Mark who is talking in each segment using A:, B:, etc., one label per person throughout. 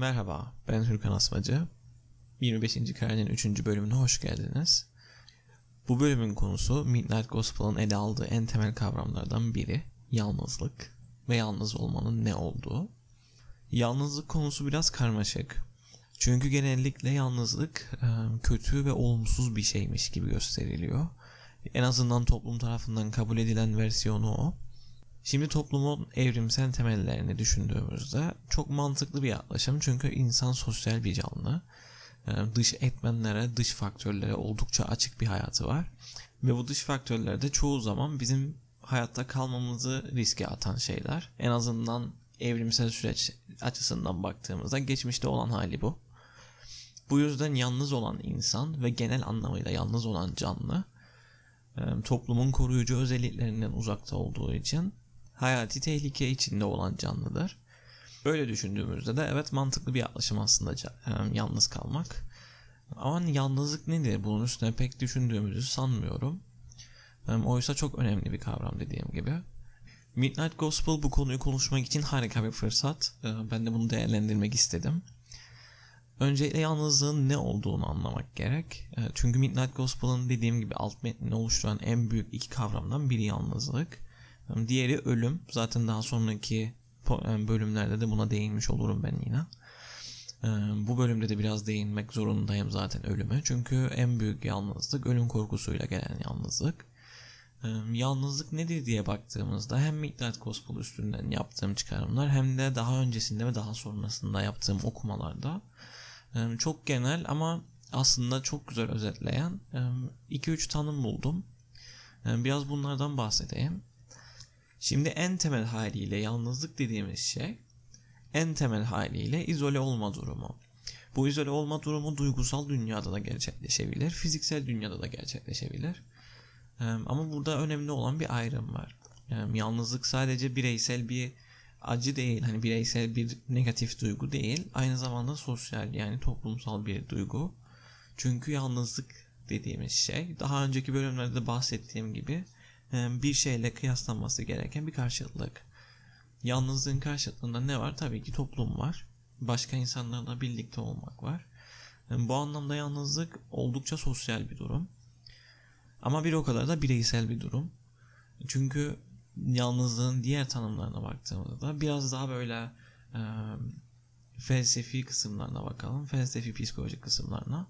A: Merhaba, ben Hürkan Asmacı. 25. Karenin 3. bölümüne hoş geldiniz. Bu bölümün konusu Midnight Gospel'ın ele aldığı en temel kavramlardan biri yalnızlık ve yalnız olmanın ne olduğu. Yalnızlık konusu biraz karmaşık. Çünkü genellikle yalnızlık e, kötü ve olumsuz bir şeymiş gibi gösteriliyor. En azından toplum tarafından kabul edilen versiyonu o. Şimdi toplumun evrimsel temellerini düşündüğümüzde çok mantıklı bir yaklaşım çünkü insan sosyal bir canlı. Ee, dış etmenlere, dış faktörlere oldukça açık bir hayatı var. Ve bu dış faktörler de çoğu zaman bizim hayatta kalmamızı riske atan şeyler. En azından evrimsel süreç açısından baktığımızda geçmişte olan hali bu. Bu yüzden yalnız olan insan ve genel anlamıyla yalnız olan canlı e, toplumun koruyucu özelliklerinden uzakta olduğu için hayati tehlike içinde olan canlıdır. Böyle düşündüğümüzde de evet mantıklı bir yaklaşım aslında yalnız kalmak. Ama yalnızlık nedir? Bunun üstüne pek düşündüğümüzü sanmıyorum. Oysa çok önemli bir kavram dediğim gibi. Midnight Gospel bu konuyu konuşmak için harika bir fırsat. Ben de bunu değerlendirmek istedim. Öncelikle yalnızlığın ne olduğunu anlamak gerek. Çünkü Midnight Gospel'ın dediğim gibi alt metnini oluşturan en büyük iki kavramdan biri yalnızlık. Diğeri ölüm. Zaten daha sonraki bölümlerde de buna değinmiş olurum ben yine. Bu bölümde de biraz değinmek zorundayım zaten ölüme. Çünkü en büyük yalnızlık ölüm korkusuyla gelen yalnızlık. Yalnızlık nedir diye baktığımızda hem Midnight Gospel üstünden yaptığım çıkarımlar hem de daha öncesinde ve daha sonrasında yaptığım okumalarda çok genel ama aslında çok güzel özetleyen 2-3 tanım buldum. Biraz bunlardan bahsedeyim. Şimdi en temel haliyle yalnızlık dediğimiz şey en temel haliyle izole olma durumu. Bu izole olma durumu duygusal dünyada da gerçekleşebilir, fiziksel dünyada da gerçekleşebilir. Ama burada önemli olan bir ayrım var. Yalnızlık sadece bireysel bir acı değil, hani bireysel bir negatif duygu değil, aynı zamanda sosyal yani toplumsal bir duygu. Çünkü yalnızlık dediğimiz şey daha önceki bölümlerde bahsettiğim gibi bir şeyle kıyaslanması gereken bir karşıtlık. Yalnızlığın karşıtlığında ne var? Tabii ki toplum var. Başka insanlarla birlikte olmak var. Bu anlamda yalnızlık oldukça sosyal bir durum. Ama bir o kadar da bireysel bir durum. Çünkü yalnızlığın diğer tanımlarına baktığımızda biraz daha böyle e, felsefi kısımlarına bakalım. Felsefi psikolojik kısımlarına.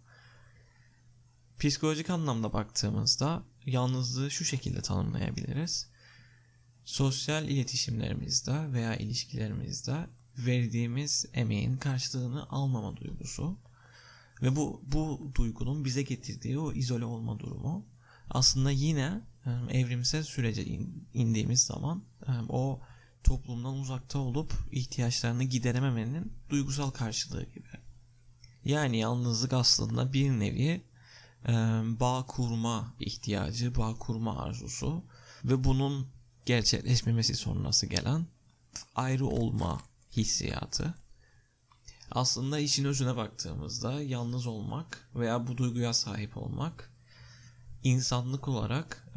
A: Psikolojik anlamda baktığımızda yalnızlığı şu şekilde tanımlayabiliriz. Sosyal iletişimlerimizde veya ilişkilerimizde verdiğimiz emeğin karşılığını almama duygusu ve bu bu duygunun bize getirdiği o izole olma durumu aslında yine evrimsel sürece indiğimiz zaman o toplumdan uzakta olup ihtiyaçlarını giderememenin duygusal karşılığı gibi. Yani yalnızlık aslında bir nevi bağ kurma ihtiyacı, bağ kurma arzusu ve bunun gerçekleşmemesi sonrası gelen ayrı olma hissiyatı. Aslında işin özüne baktığımızda yalnız olmak veya bu duyguya sahip olmak insanlık olarak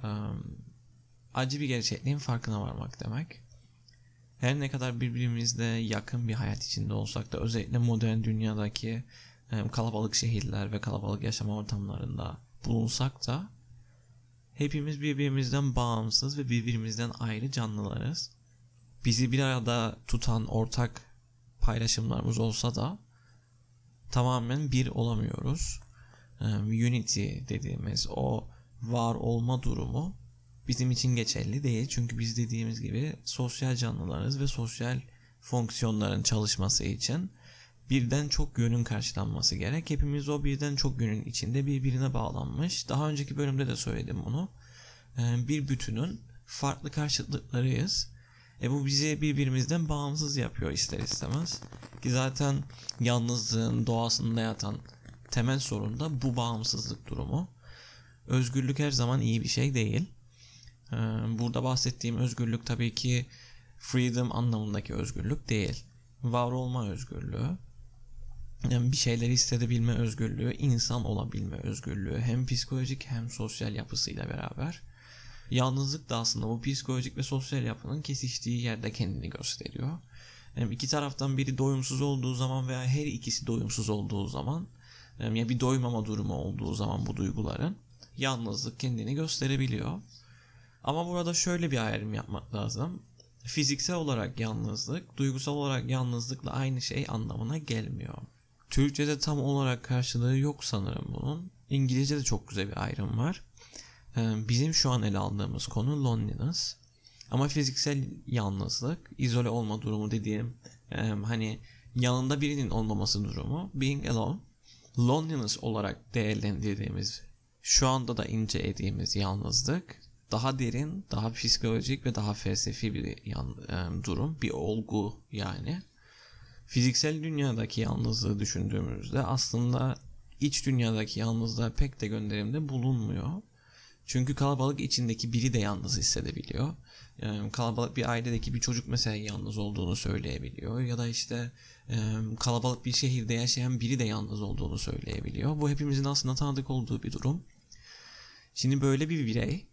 A: acı bir gerçekliğin farkına varmak demek. Her ne kadar birbirimizle yakın bir hayat içinde olsak da özellikle modern dünyadaki kalabalık şehirler ve kalabalık yaşama ortamlarında bulunsak da hepimiz birbirimizden bağımsız ve birbirimizden ayrı canlılarız. Bizi bir arada tutan ortak paylaşımlarımız olsa da tamamen bir olamıyoruz. Unity dediğimiz o var olma durumu bizim için geçerli değil. Çünkü biz dediğimiz gibi sosyal canlılarız ve sosyal fonksiyonların çalışması için birden çok yönün karşılanması gerek. Hepimiz o birden çok yönün içinde birbirine bağlanmış. Daha önceki bölümde de söyledim bunu. Ee, bir bütünün farklı karşıtlıklarıyız. E bu bizi birbirimizden bağımsız yapıyor ister istemez. Ki zaten yalnızlığın doğasında yatan temel sorun da bu bağımsızlık durumu. Özgürlük her zaman iyi bir şey değil. Ee, burada bahsettiğim özgürlük tabii ki freedom anlamındaki özgürlük değil. Var olma özgürlüğü bir şeyleri hissedebilme özgürlüğü, insan olabilme özgürlüğü hem psikolojik hem sosyal yapısıyla beraber. Yalnızlık da aslında bu psikolojik ve sosyal yapının kesiştiği yerde kendini gösteriyor. Hem iki taraftan biri doyumsuz olduğu zaman veya her ikisi doyumsuz olduğu zaman em, ya bir doymama durumu olduğu zaman bu duyguların yalnızlık kendini gösterebiliyor. Ama burada şöyle bir ayrım yapmak lazım. Fiziksel olarak yalnızlık, duygusal olarak yalnızlıkla aynı şey anlamına gelmiyor. Türkçe'de tam olarak karşılığı yok sanırım bunun. İngilizce'de çok güzel bir ayrım var. Ee, Bizim şu an ele aldığımız konu loneliness. Ama fiziksel yalnızlık, izole olma durumu dediğim e, hani yanında birinin olmaması durumu being alone. Loneliness olarak değerlendirdiğimiz, şu anda da incelediğimiz yalnızlık daha derin, daha psikolojik ve daha felsefi bir yan, e, durum, bir olgu yani. Fiziksel dünyadaki yalnızlığı düşündüğümüzde aslında iç dünyadaki yalnızlığa pek de gönderimde bulunmuyor. Çünkü kalabalık içindeki biri de yalnız hissedebiliyor. Yani kalabalık bir ailedeki bir çocuk mesela yalnız olduğunu söyleyebiliyor. Ya da işte kalabalık bir şehirde yaşayan biri de yalnız olduğunu söyleyebiliyor. Bu hepimizin aslında tanıdık olduğu bir durum. Şimdi böyle bir birey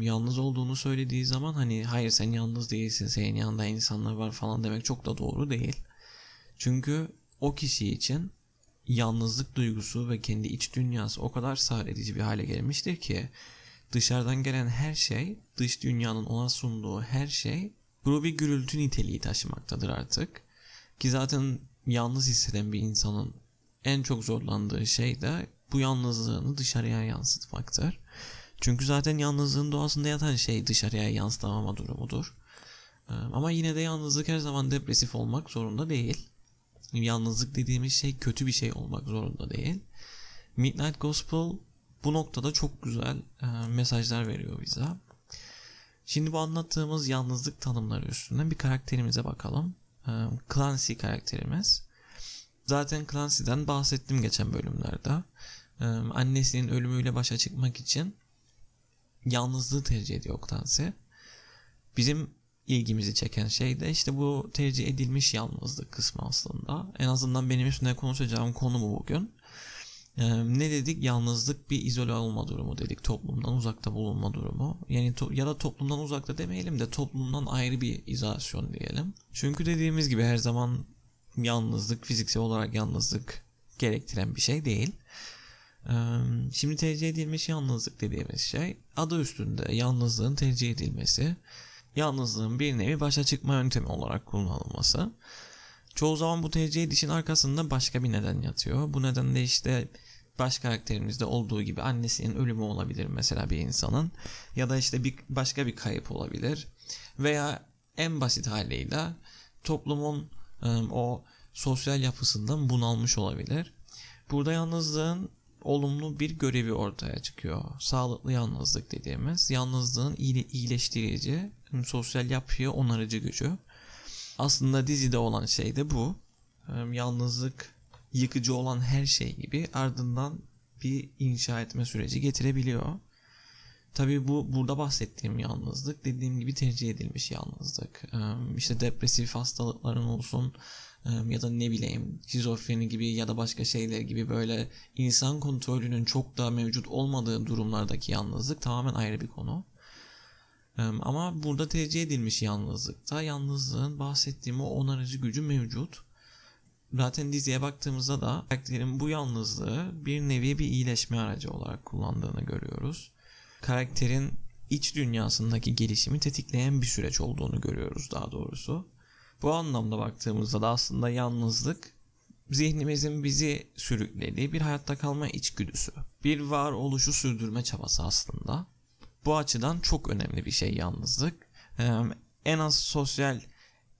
A: yalnız olduğunu söylediği zaman hani hayır sen yalnız değilsin, senin yanında insanlar var falan demek çok da doğru değil. Çünkü o kişi için yalnızlık duygusu ve kendi iç dünyası o kadar sağır edici bir hale gelmiştir ki dışarıdan gelen her şey, dış dünyanın ona sunduğu her şey bu bir gürültü niteliği taşımaktadır artık. Ki zaten yalnız hisseden bir insanın en çok zorlandığı şey de bu yalnızlığını dışarıya yansıtmaktır. Çünkü zaten yalnızlığın doğasında yatan şey dışarıya yansıtamama durumudur. Ee, Ama yine de yalnızlık her zaman depresif olmak zorunda değil. Yalnızlık dediğimiz şey kötü bir şey olmak zorunda değil. Midnight Gospel bu noktada çok güzel e, mesajlar veriyor bize. Şimdi bu anlattığımız yalnızlık tanımları üstünden bir karakterimize bakalım. E, Clancy karakterimiz. Zaten Clancy'den bahsettim geçen bölümlerde. E, annesinin ölümüyle başa çıkmak için yalnızlığı tercih ediyor Clancy. Bizim ilgimizi çeken şey de işte bu tercih edilmiş yalnızlık kısmı aslında. En azından benim üstüne konuşacağım konu bu bugün. Ee, ne dedik? Yalnızlık bir izole olma durumu dedik. Toplumdan uzakta bulunma durumu. Yani to- ya da toplumdan uzakta demeyelim de toplumdan ayrı bir izolasyon diyelim. Çünkü dediğimiz gibi her zaman yalnızlık, fiziksel olarak yalnızlık gerektiren bir şey değil. Ee, Şimdi tercih edilmiş yalnızlık dediğimiz şey adı üstünde yalnızlığın tercih edilmesi, yalnızlığın bir nevi başa çıkma yöntemi olarak kullanılması. Çoğu zaman bu tercih edişin arkasında başka bir neden yatıyor. Bu neden de işte baş karakterimizde olduğu gibi annesinin ölümü olabilir mesela bir insanın ya da işte bir başka bir kayıp olabilir veya en basit haliyle toplumun e, o sosyal yapısından bunalmış olabilir. Burada yalnızlığın olumlu bir görevi ortaya çıkıyor. Sağlıklı yalnızlık dediğimiz yalnızlığın iyile- iyileştirici, sosyal yapıyı onarıcı gücü. Aslında dizide olan şey de bu. Ee, Yalnızlık yıkıcı olan her şey gibi ardından bir inşa etme süreci getirebiliyor. Tabii bu burada bahsettiğim yalnızlık dediğim gibi tercih edilmiş yalnızlık. Ee, İşte depresif hastalıkların olsun e, ya da ne bileyim şizofreni gibi ya da başka şeyler gibi böyle insan kontrolünün çok daha mevcut olmadığı durumlardaki yalnızlık tamamen ayrı bir konu. Ama burada tercih edilmiş yalnızlıkta yalnızlığın bahsettiğim o onarıcı gücü mevcut. Zaten diziye baktığımızda da karakterin bu yalnızlığı bir nevi bir iyileşme aracı olarak kullandığını görüyoruz. Karakterin iç dünyasındaki gelişimi tetikleyen bir süreç olduğunu görüyoruz daha doğrusu. Bu anlamda baktığımızda da aslında yalnızlık zihnimizin bizi sürüklediği bir hayatta kalma içgüdüsü. Bir varoluşu sürdürme çabası aslında. Bu açıdan çok önemli bir şey yalnızlık. En az sosyal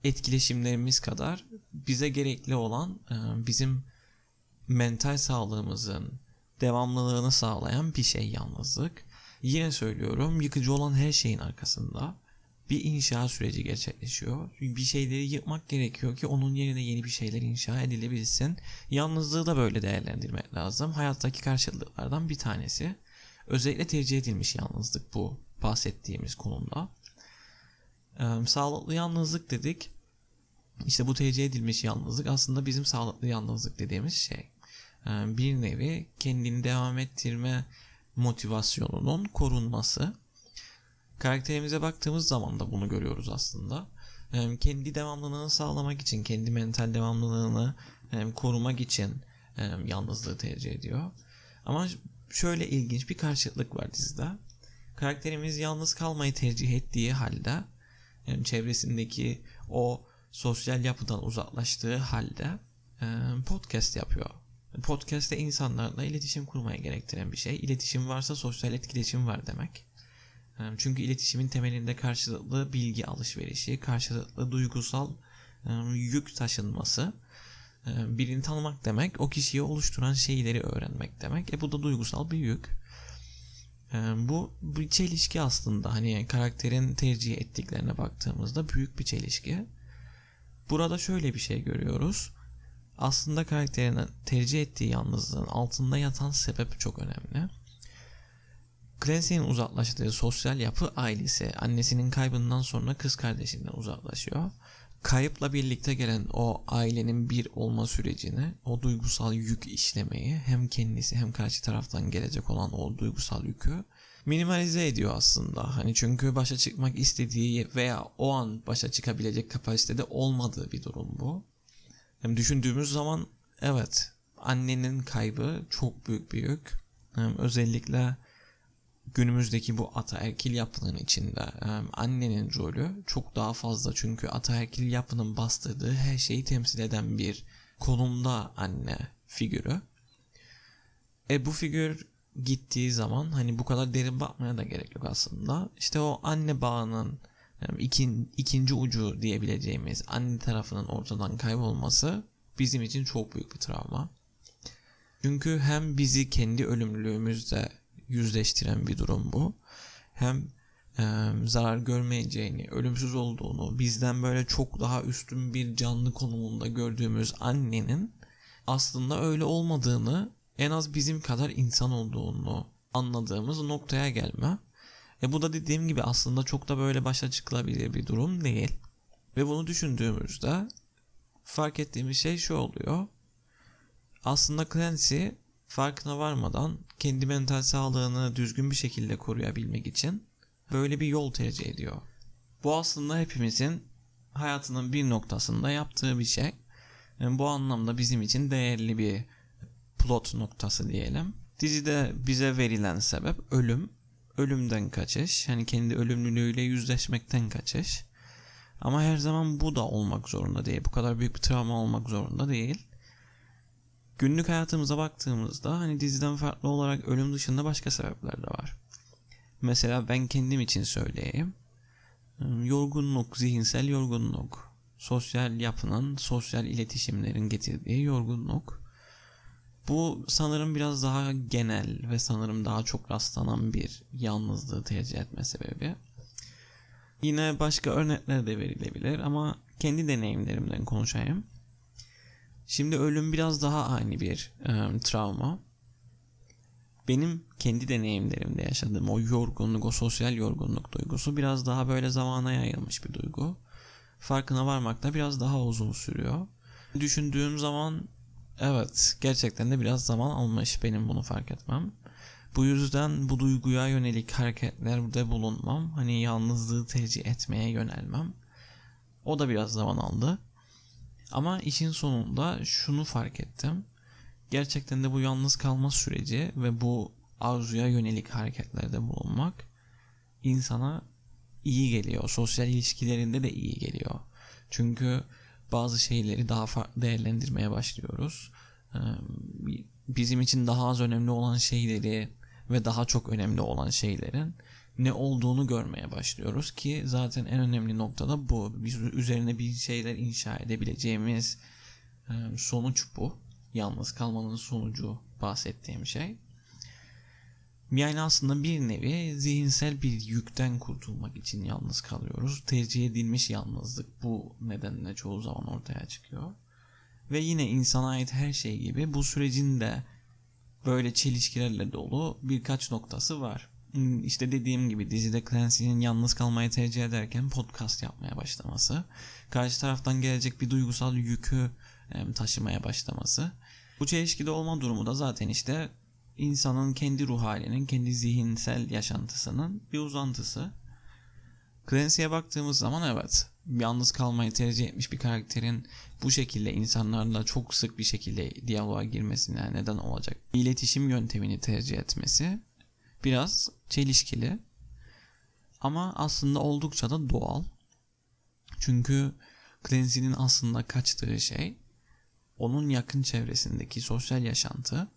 A: etkileşimlerimiz kadar bize gerekli olan bizim mental sağlığımızın devamlılığını sağlayan bir şey yalnızlık. Yine söylüyorum yıkıcı olan her şeyin arkasında bir inşa süreci gerçekleşiyor. Bir şeyleri yıkmak gerekiyor ki onun yerine yeni bir şeyler inşa edilebilsin. Yalnızlığı da böyle değerlendirmek lazım. Hayattaki karşılıklardan bir tanesi. Özellikle tercih edilmiş yalnızlık bu bahsettiğimiz konumda. Sağlıklı yalnızlık dedik. İşte bu tercih edilmiş yalnızlık aslında bizim sağlıklı yalnızlık dediğimiz şey. Bir nevi kendini devam ettirme motivasyonunun korunması. Karakterimize baktığımız zaman da bunu görüyoruz aslında. Kendi devamlılığını sağlamak için, kendi mental devamlılığını korumak için yalnızlığı tercih ediyor. Ama şöyle ilginç bir karşıtlık var dizide. Karakterimiz yalnız kalmayı tercih ettiği halde yani çevresindeki o sosyal yapıdan uzaklaştığı halde e, podcast yapıyor. Podcast de insanlarla iletişim kurmaya gerektiren bir şey. İletişim varsa sosyal etkileşim var demek. E, çünkü iletişimin temelinde karşılıklı bilgi alışverişi, karşılıklı duygusal e, yük taşınması, birini tanımak demek, o kişiyi oluşturan şeyleri öğrenmek demek. E bu da duygusal bir yük. Bu bir çelişki aslında. Hani karakterin tercih ettiklerine baktığımızda büyük bir çelişki. Burada şöyle bir şey görüyoruz. Aslında karakterin tercih ettiği yalnızlığın altında yatan sebep çok önemli. Clancy'nin uzaklaştığı sosyal yapı ailesi. Annesinin kaybından sonra kız kardeşinden uzaklaşıyor. Kayıpla birlikte gelen o ailenin bir olma sürecini, o duygusal yük işlemeyi hem kendisi hem karşı taraftan gelecek olan o duygusal yükü minimalize ediyor aslında. Hani çünkü başa çıkmak istediği veya o an başa çıkabilecek kapasitede olmadığı bir durum bu. Yani düşündüğümüz zaman evet annenin kaybı çok büyük bir yük. Yani özellikle günümüzdeki bu ataerkil yapının içinde annenin rolü çok daha fazla çünkü ataerkil yapının bastırdığı her şeyi temsil eden bir konumda anne figürü. E bu figür gittiği zaman hani bu kadar derin bakmaya da gerek yok aslında. İşte o anne bağının ikin, ikinci ucu diyebileceğimiz anne tarafının ortadan kaybolması bizim için çok büyük bir travma. Çünkü hem bizi kendi ölümlülüğümüzle yüzleştiren bir durum bu. Hem e, zarar görmeyeceğini, ölümsüz olduğunu, bizden böyle çok daha üstün bir canlı konumunda gördüğümüz annenin aslında öyle olmadığını en az bizim kadar insan olduğunu anladığımız noktaya gelme. E bu da dediğim gibi aslında çok da böyle başa çıkılabilir bir durum değil. Ve bunu düşündüğümüzde fark ettiğimiz şey şu oluyor. Aslında Clancy farkına varmadan kendi mental sağlığını düzgün bir şekilde koruyabilmek için böyle bir yol tercih ediyor. Bu aslında hepimizin hayatının bir noktasında yaptığı bir şey. Yani bu anlamda bizim için değerli bir plot noktası diyelim. Dizide bize verilen sebep ölüm, ölümden kaçış, yani kendi ölümlülüğüyle yüzleşmekten kaçış. Ama her zaman bu da olmak zorunda değil. Bu kadar büyük bir travma olmak zorunda değil. Günlük hayatımıza baktığımızda hani diziden farklı olarak ölüm dışında başka sebepler de var. Mesela ben kendim için söyleyeyim. Yorgunluk, zihinsel yorgunluk, sosyal yapının, sosyal iletişimlerin getirdiği yorgunluk bu sanırım biraz daha genel ve sanırım daha çok rastlanan bir yalnızlığı tercih etme sebebi. Yine başka örnekler de verilebilir ama kendi deneyimlerimden konuşayım. Şimdi ölüm biraz daha ani bir e, travma. Benim kendi deneyimlerimde yaşadığım o yorgunluk, o sosyal yorgunluk duygusu biraz daha böyle zamana yayılmış bir duygu. Farkına varmak da biraz daha uzun sürüyor. Düşündüğüm zaman Evet, gerçekten de biraz zaman almış benim bunu fark etmem. Bu yüzden bu duyguya yönelik hareketlerde bulunmam, hani yalnızlığı tercih etmeye yönelmem. O da biraz zaman aldı. Ama işin sonunda şunu fark ettim. Gerçekten de bu yalnız kalma süreci ve bu arzuya yönelik hareketlerde bulunmak insana iyi geliyor. Sosyal ilişkilerinde de iyi geliyor. Çünkü bazı şeyleri daha farklı değerlendirmeye başlıyoruz. Bizim için daha az önemli olan şeyleri ve daha çok önemli olan şeylerin ne olduğunu görmeye başlıyoruz ki zaten en önemli noktada bu. Biz üzerine bir şeyler inşa edebileceğimiz sonuç bu. Yalnız kalmanın sonucu bahsettiğim şey. Yani aslında bir nevi zihinsel bir yükten kurtulmak için yalnız kalıyoruz. Tercih edilmiş yalnızlık bu nedenle çoğu zaman ortaya çıkıyor. Ve yine insana ait her şey gibi bu sürecin de böyle çelişkilerle dolu birkaç noktası var. Hmm, işte dediğim gibi dizide Clancy'nin yalnız kalmayı tercih ederken podcast yapmaya başlaması, karşı taraftan gelecek bir duygusal yükü taşımaya başlaması. Bu çelişkide olma durumu da zaten işte insanın kendi ruh halinin, kendi zihinsel yaşantısının bir uzantısı. Clancy'ye baktığımız zaman evet yalnız kalmayı tercih etmiş bir karakterin bu şekilde insanlarla çok sık bir şekilde diyaloğa girmesine neden olacak iletişim yöntemini tercih etmesi biraz çelişkili. Ama aslında oldukça da doğal. Çünkü Clancy'nin aslında kaçtığı şey onun yakın çevresindeki sosyal yaşantı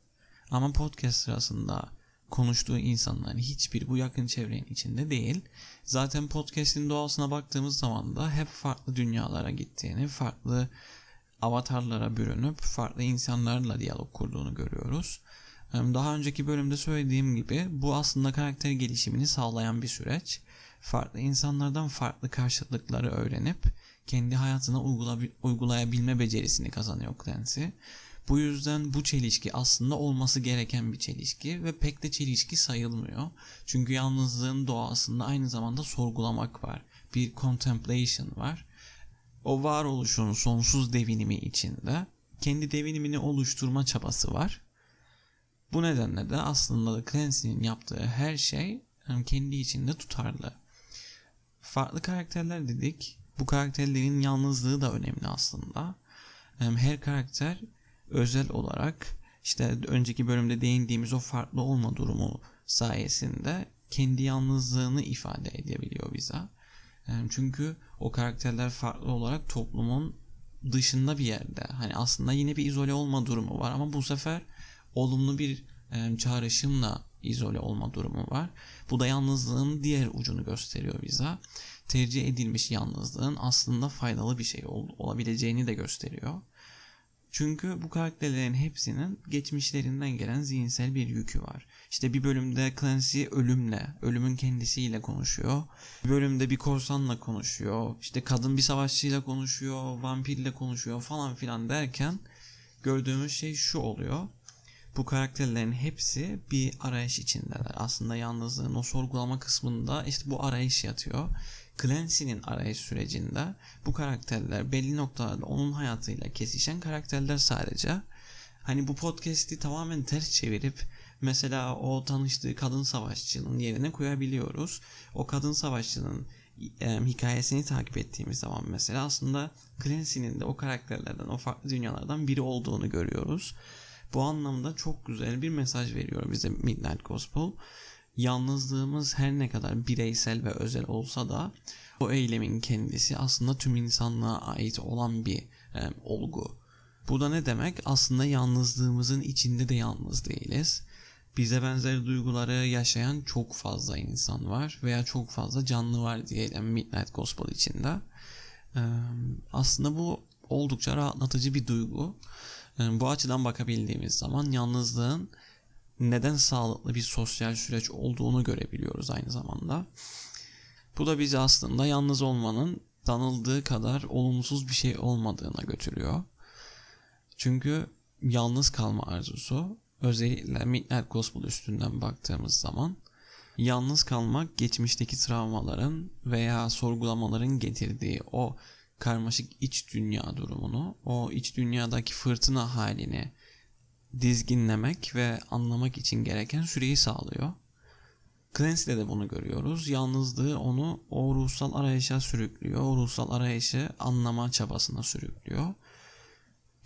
A: ama podcast sırasında konuştuğu insanların hiçbir bu yakın çevrenin içinde değil. Zaten podcast'in doğasına baktığımız zaman da hep farklı dünyalara gittiğini, farklı avatarlara bürünüp farklı insanlarla diyalog kurduğunu görüyoruz. Daha önceki bölümde söylediğim gibi bu aslında karakter gelişimini sağlayan bir süreç. Farklı insanlardan farklı karşılıkları öğrenip kendi hayatına uygulayabilme becerisini kazanıyor Clancy. Bu yüzden bu çelişki aslında olması gereken bir çelişki ve pek de çelişki sayılmıyor. Çünkü yalnızlığın doğasında aynı zamanda sorgulamak var. Bir contemplation var. O varoluşun sonsuz devinimi içinde kendi devinimini oluşturma çabası var. Bu nedenle de aslında Clancy'nin yaptığı her şey kendi içinde tutarlı. Farklı karakterler dedik. Bu karakterlerin yalnızlığı da önemli aslında. Her karakter özel olarak işte önceki bölümde değindiğimiz o farklı olma durumu sayesinde kendi yalnızlığını ifade edebiliyor bize. Çünkü o karakterler farklı olarak toplumun dışında bir yerde. Hani aslında yine bir izole olma durumu var ama bu sefer olumlu bir çağrışımla izole olma durumu var. Bu da yalnızlığın diğer ucunu gösteriyor bize. Tercih edilmiş yalnızlığın aslında faydalı bir şey ol, olabileceğini de gösteriyor. Çünkü bu karakterlerin hepsinin geçmişlerinden gelen zihinsel bir yükü var. İşte bir bölümde Clancy ölümle, ölümün kendisiyle konuşuyor. Bir bölümde bir korsanla konuşuyor. İşte kadın bir savaşçıyla konuşuyor, vampirle konuşuyor falan filan derken gördüğümüz şey şu oluyor. Bu karakterlerin hepsi bir arayış içindeler. Aslında yalnızlığın o sorgulama kısmında işte bu arayış yatıyor. Clancy'nin arayış sürecinde bu karakterler belli noktalarda onun hayatıyla kesişen karakterler sadece. Hani bu podcast'i tamamen ters çevirip mesela o tanıştığı kadın savaşçının yerine koyabiliyoruz. O kadın savaşçının e, hikayesini takip ettiğimiz zaman mesela aslında Clancy'nin de o karakterlerden, o farklı dünyalardan biri olduğunu görüyoruz. Bu anlamda çok güzel bir mesaj veriyor bize Midnight Gospel yalnızlığımız her ne kadar bireysel ve özel olsa da o eylemin kendisi aslında tüm insanlığa ait olan bir e, olgu. Bu da ne demek? Aslında yalnızlığımızın içinde de yalnız değiliz. Bize benzer duyguları yaşayan çok fazla insan var veya çok fazla canlı var diyelim Midnight Gospel içinde. Ee, aslında bu oldukça rahatlatıcı bir duygu. Yani bu açıdan bakabildiğimiz zaman yalnızlığın neden sağlıklı bir sosyal süreç olduğunu görebiliyoruz aynı zamanda. Bu da bizi aslında yalnız olmanın tanıldığı kadar olumsuz bir şey olmadığına götürüyor. Çünkü yalnız kalma arzusu özellikle Midnight Gospel üstünden baktığımız zaman yalnız kalmak geçmişteki travmaların veya sorgulamaların getirdiği o karmaşık iç dünya durumunu, o iç dünyadaki fırtına halini dizginlemek ve anlamak için gereken süreyi sağlıyor. Clancy'de de bunu görüyoruz. Yalnızlığı onu o ruhsal arayışa sürüklüyor. O ruhsal arayışı anlama çabasına sürüklüyor.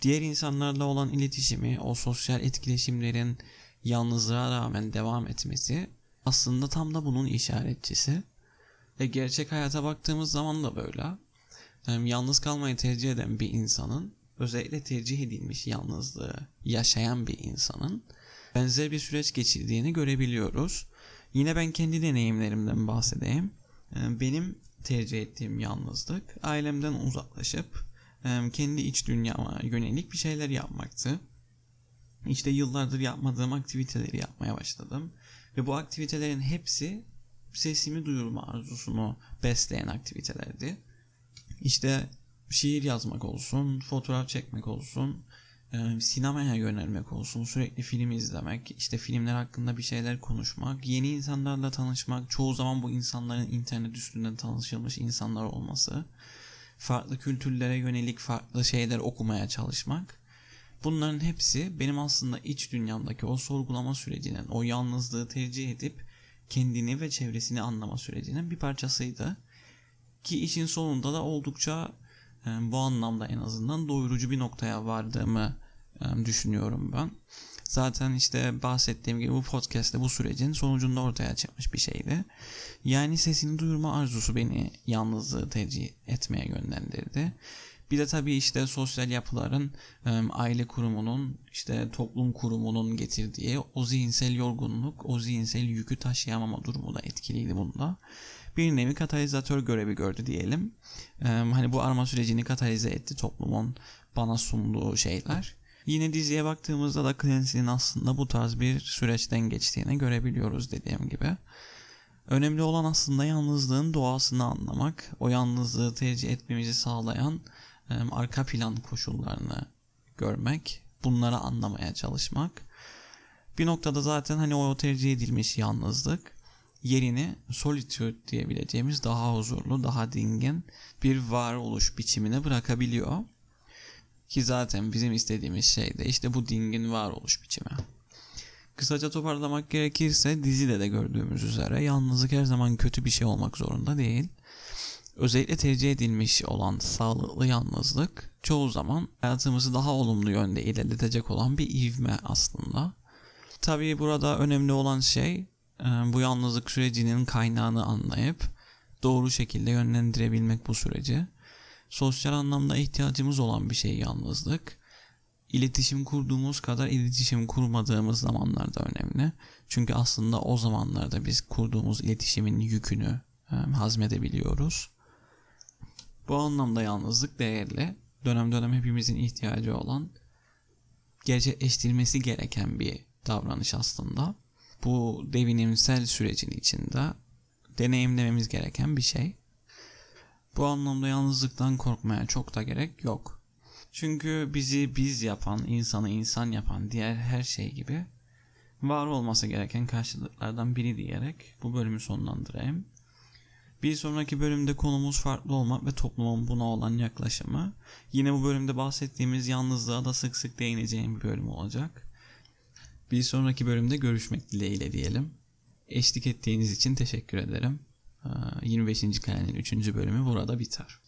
A: Diğer insanlarla olan iletişimi, o sosyal etkileşimlerin yalnızlığa rağmen devam etmesi aslında tam da bunun işaretçisi. Ve gerçek hayata baktığımız zaman da böyle. Yalnız kalmayı tercih eden bir insanın özellikle tercih edilmiş yalnızlığı yaşayan bir insanın benzer bir süreç geçirdiğini görebiliyoruz. Yine ben kendi deneyimlerimden bahsedeyim. Ee, benim tercih ettiğim yalnızlık ailemden uzaklaşıp e, kendi iç dünyama yönelik bir şeyler yapmaktı. İşte yıllardır yapmadığım aktiviteleri yapmaya başladım. Ve bu aktivitelerin hepsi sesimi duyurma arzusunu besleyen aktivitelerdi. İşte şiir yazmak olsun, fotoğraf çekmek olsun, e, sinemaya yönelmek olsun, sürekli film izlemek, işte filmler hakkında bir şeyler konuşmak, yeni insanlarla tanışmak, çoğu zaman bu insanların internet üstünden tanışılmış insanlar olması, farklı kültürlere yönelik farklı şeyler okumaya çalışmak. Bunların hepsi benim aslında iç dünyamdaki o sorgulama sürecinin, o yalnızlığı tercih edip kendini ve çevresini anlama sürecinin bir parçasıydı. Ki işin sonunda da oldukça e, bu anlamda en azından doyurucu bir noktaya vardığımı e, düşünüyorum ben. Zaten işte bahsettiğim gibi bu podcast'te bu sürecin sonucunda ortaya çıkmış bir şeydi. Yani sesini duyurma arzusu beni yalnızlığı tercih etmeye yönlendirdi. Bir de tabii işte sosyal yapıların, aile kurumunun, işte toplum kurumunun getirdiği o zihinsel yorgunluk, o zihinsel yükü taşıyamama durumu da etkiliydi bunda. Bir nevi katalizatör görevi gördü diyelim. Hani bu arama sürecini katalize etti toplumun bana sunduğu şeyler. Yine diziye baktığımızda da Clancy'nin aslında bu tarz bir süreçten geçtiğini görebiliyoruz dediğim gibi. Önemli olan aslında yalnızlığın doğasını anlamak, o yalnızlığı tercih etmemizi sağlayan arka plan koşullarını görmek, bunları anlamaya çalışmak. Bir noktada zaten hani o tercih edilmiş yalnızlık yerini solitude diyebileceğimiz daha huzurlu, daha dingin bir varoluş biçimine bırakabiliyor. Ki zaten bizim istediğimiz şey de işte bu dingin varoluş biçimi. Kısaca toparlamak gerekirse dizide de gördüğümüz üzere yalnızlık her zaman kötü bir şey olmak zorunda değil. Özellikle tercih edilmiş olan sağlıklı yalnızlık çoğu zaman hayatımızı daha olumlu yönde ilerletecek olan bir ivme aslında. Tabii burada önemli olan şey bu yalnızlık sürecinin kaynağını anlayıp doğru şekilde yönlendirebilmek bu süreci. Sosyal anlamda ihtiyacımız olan bir şey yalnızlık. İletişim kurduğumuz kadar iletişim kurmadığımız zamanlarda önemli. Çünkü aslında o zamanlarda biz kurduğumuz iletişimin yükünü hazmedebiliyoruz. Bu anlamda yalnızlık değerli. Dönem dönem hepimizin ihtiyacı olan gerçekleştirilmesi gereken bir davranış aslında. Bu devinimsel sürecin içinde deneyimlememiz gereken bir şey. Bu anlamda yalnızlıktan korkmaya çok da gerek yok. Çünkü bizi biz yapan, insanı insan yapan diğer her şey gibi var olması gereken karşılıklardan biri diyerek bu bölümü sonlandırayım. Bir sonraki bölümde konumuz farklı olmak ve toplumun buna olan yaklaşımı. Yine bu bölümde bahsettiğimiz yalnızlığa da sık sık değineceğim bir bölüm olacak. Bir sonraki bölümde görüşmek dileğiyle diyelim. Eşlik ettiğiniz için teşekkür ederim. 25. kalenin 3. bölümü burada biter.